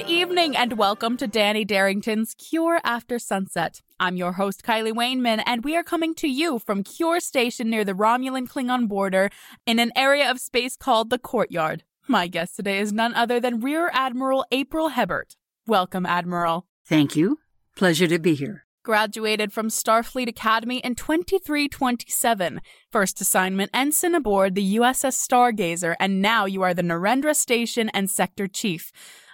Good evening and welcome to Danny Darrington's Cure After Sunset. I'm your host, Kylee Wainman, and we are coming to you from Cure Station near the Romulan Klingon border in an area of space called the Courtyard. My guest today is none other than Rear Admiral April Hebert. Welcome, Admiral. Thank you. Pleasure to be here. Graduated from Starfleet Academy in 2327. First assignment ensign aboard the USS Stargazer, and now you are the Narendra Station and Sector Chief.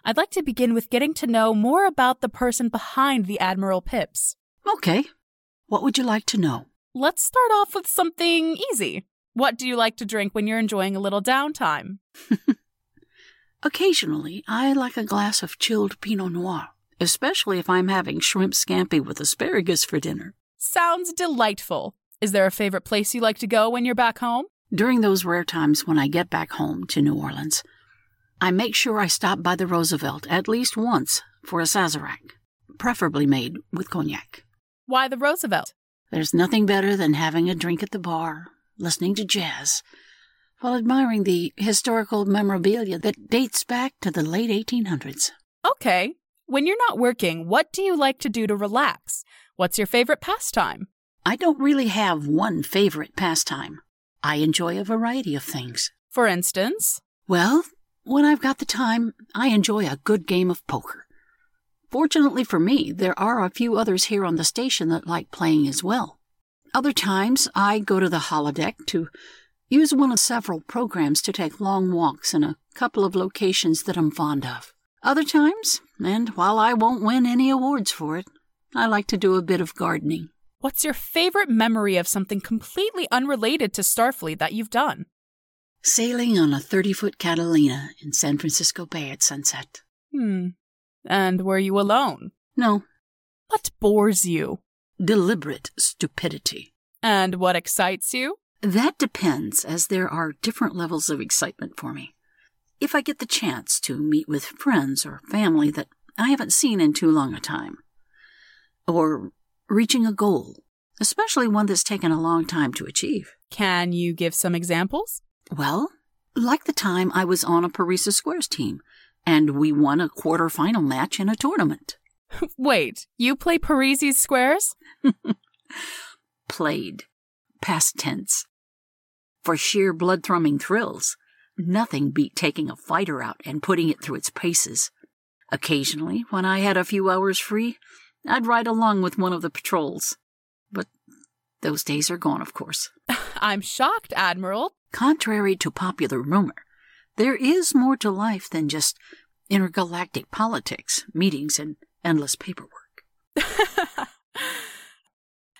I'd like to begin with getting to know more about the person behind the Admiral Pips. Okay. What would you like to know? Let's start off with something easy. What do you like to drink when you're enjoying a little downtime? Occasionally, I like a glass of chilled Pinot Noir, especially if I'm having shrimp scampi with asparagus for dinner. Sounds delightful. Is there a favorite place you like to go when you're back home? During those rare times when I get back home to New Orleans, I make sure I stop by the Roosevelt at least once for a Sazerac, preferably made with cognac. Why the Roosevelt? There's nothing better than having a drink at the bar, listening to jazz, while admiring the historical memorabilia that dates back to the late 1800s. Okay. When you're not working, what do you like to do to relax? What's your favorite pastime? I don't really have one favorite pastime. I enjoy a variety of things. For instance? Well, when I've got the time, I enjoy a good game of poker. Fortunately for me, there are a few others here on the station that like playing as well. Other times, I go to the holodeck to use one of several programs to take long walks in a couple of locations that I'm fond of. Other times, and while I won't win any awards for it, I like to do a bit of gardening. What's your favorite memory of something completely unrelated to Starfleet that you've done? Sailing on a 30 foot Catalina in San Francisco Bay at sunset. Hmm. And were you alone? No, What bores you? deliberate stupidity. And what excites you? That depends, as there are different levels of excitement for me. If I get the chance to meet with friends or family that I haven't seen in too long a time, or reaching a goal, especially one that's taken a long time to achieve. Can you give some examples? Well, like the time I was on a Parrises Squares team, and we won a quarterfinal match in a tournament. Wait, you play Parrises squares? Played. Past tense. For sheer blood thrumming thrills, nothing beat taking a fighter out and putting it through its paces. Occasionally, when I had a few hours free, I'd ride along with one of the patrols. But those days are gone, of course. I'm shocked, Admiral. Contrary to popular rumor, there is more to life than just intergalactic politics, meetings, and endless paperwork.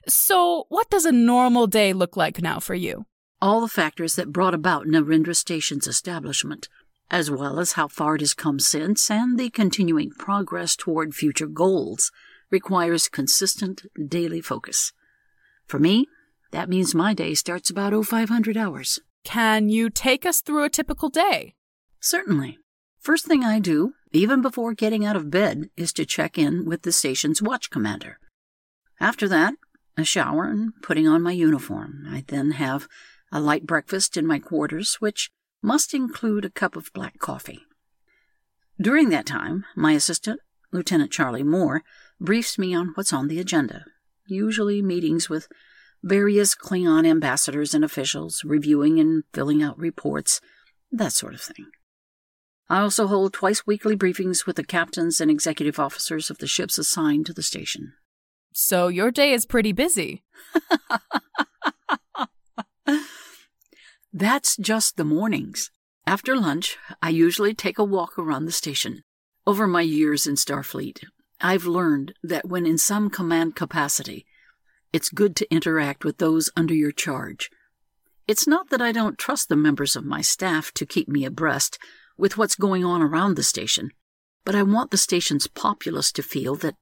so, what does a normal day look like now for you? All the factors that brought about Narendra Station's establishment, as well as how far it has come since and the continuing progress toward future goals, requires consistent daily focus. For me, that means my day starts about 0500 hours. Can you take us through a typical day? Certainly. First thing I do, even before getting out of bed, is to check in with the station's watch commander. After that, a shower and putting on my uniform. I then have a light breakfast in my quarters, which must include a cup of black coffee. During that time, my assistant, Lieutenant Charlie Moore, briefs me on what's on the agenda, usually meetings with various Klingon ambassadors and officials, reviewing and filling out reports, that sort of thing. I also hold twice weekly briefings with the captains and executive officers of the ships assigned to the station. So, your day is pretty busy. That's just the mornings. After lunch, I usually take a walk around the station. Over my years in Starfleet, I've learned that when in some command capacity, it's good to interact with those under your charge. It's not that I don't trust the members of my staff to keep me abreast with what's going on around the station, but I want the station's populace to feel that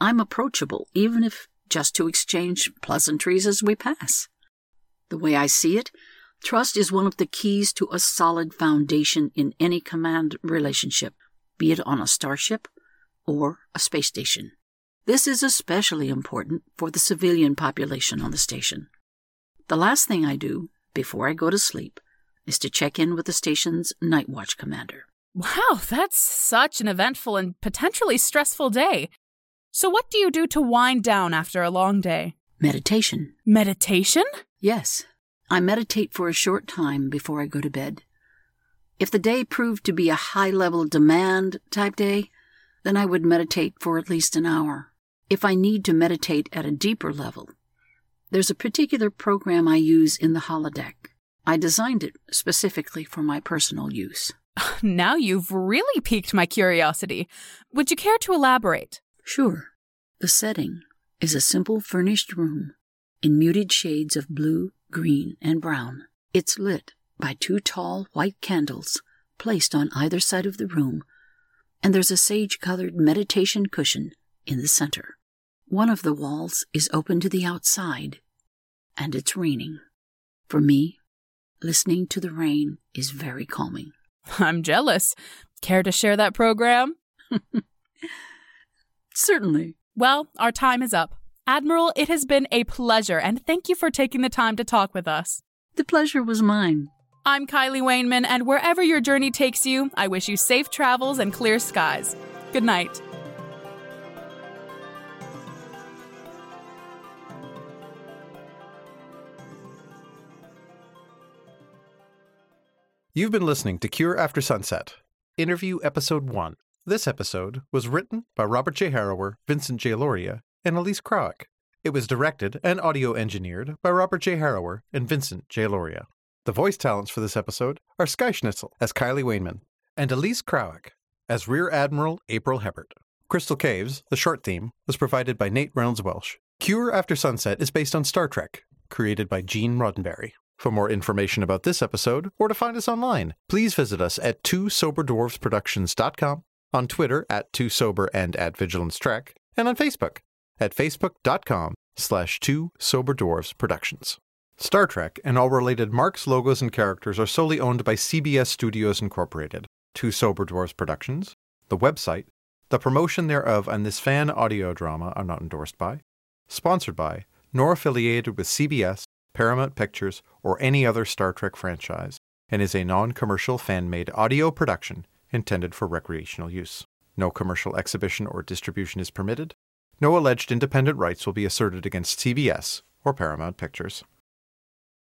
I'm approachable, even if just to exchange pleasantries as we pass. The way I see it, trust is one of the keys to a solid foundation in any command relationship, be it on a starship or a space station. This is especially important for the civilian population on the station. The last thing I do before I go to sleep is to check in with the station's night watch commander. Wow, that's such an eventful and potentially stressful day. So, what do you do to wind down after a long day? Meditation. Meditation? Yes. I meditate for a short time before I go to bed. If the day proved to be a high level demand type day, then I would meditate for at least an hour. If I need to meditate at a deeper level, there's a particular program I use in the holodeck. I designed it specifically for my personal use. Now you've really piqued my curiosity. Would you care to elaborate? Sure. The setting is a simple furnished room in muted shades of blue, green, and brown. It's lit by two tall white candles placed on either side of the room, and there's a sage colored meditation cushion in the center. One of the walls is open to the outside, and it's raining. For me, listening to the rain is very calming. I'm jealous. Care to share that program? Certainly. Well, our time is up. Admiral, it has been a pleasure, and thank you for taking the time to talk with us. The pleasure was mine. I'm Kylee Wainman, and wherever your journey takes you, I wish you safe travels and clear skies. Good night. You've been listening to Cure After Sunset, Interview Episode 1. This episode was written by Robert J. Harrower, Vincent J. Loria, and Elise Krawick. It was directed and audio engineered by Robert J. Harrower and Vincent J. Loria. The voice talents for this episode are Sky Schnitzel as Kylee Wainman and Elise Krawick as Rear Admiral April Hebert. Crystal Caves, the short theme, was provided by Nate Reynolds Welsh. Cure After Sunset is based on Star Trek, created by Gene Roddenberry. For more information about this episode or to find us online, please visit us at twosoberdwarvesproductions.com, on Twitter at twosober and at vigilance trek, and on Facebook at facebook.com slash two sober dwarves productions. Star Trek and all related marks, logos, and characters are solely owned by CBS Studios Incorporated, Two Sober Dwarves Productions, the website, the promotion thereof, and this fan audio drama are not endorsed by, sponsored by, nor affiliated with CBS, Paramount Pictures, or any other Star Trek franchise, and is a non commercial fan made audio production intended for recreational use. No commercial exhibition or distribution is permitted. No alleged independent rights will be asserted against CBS or Paramount Pictures.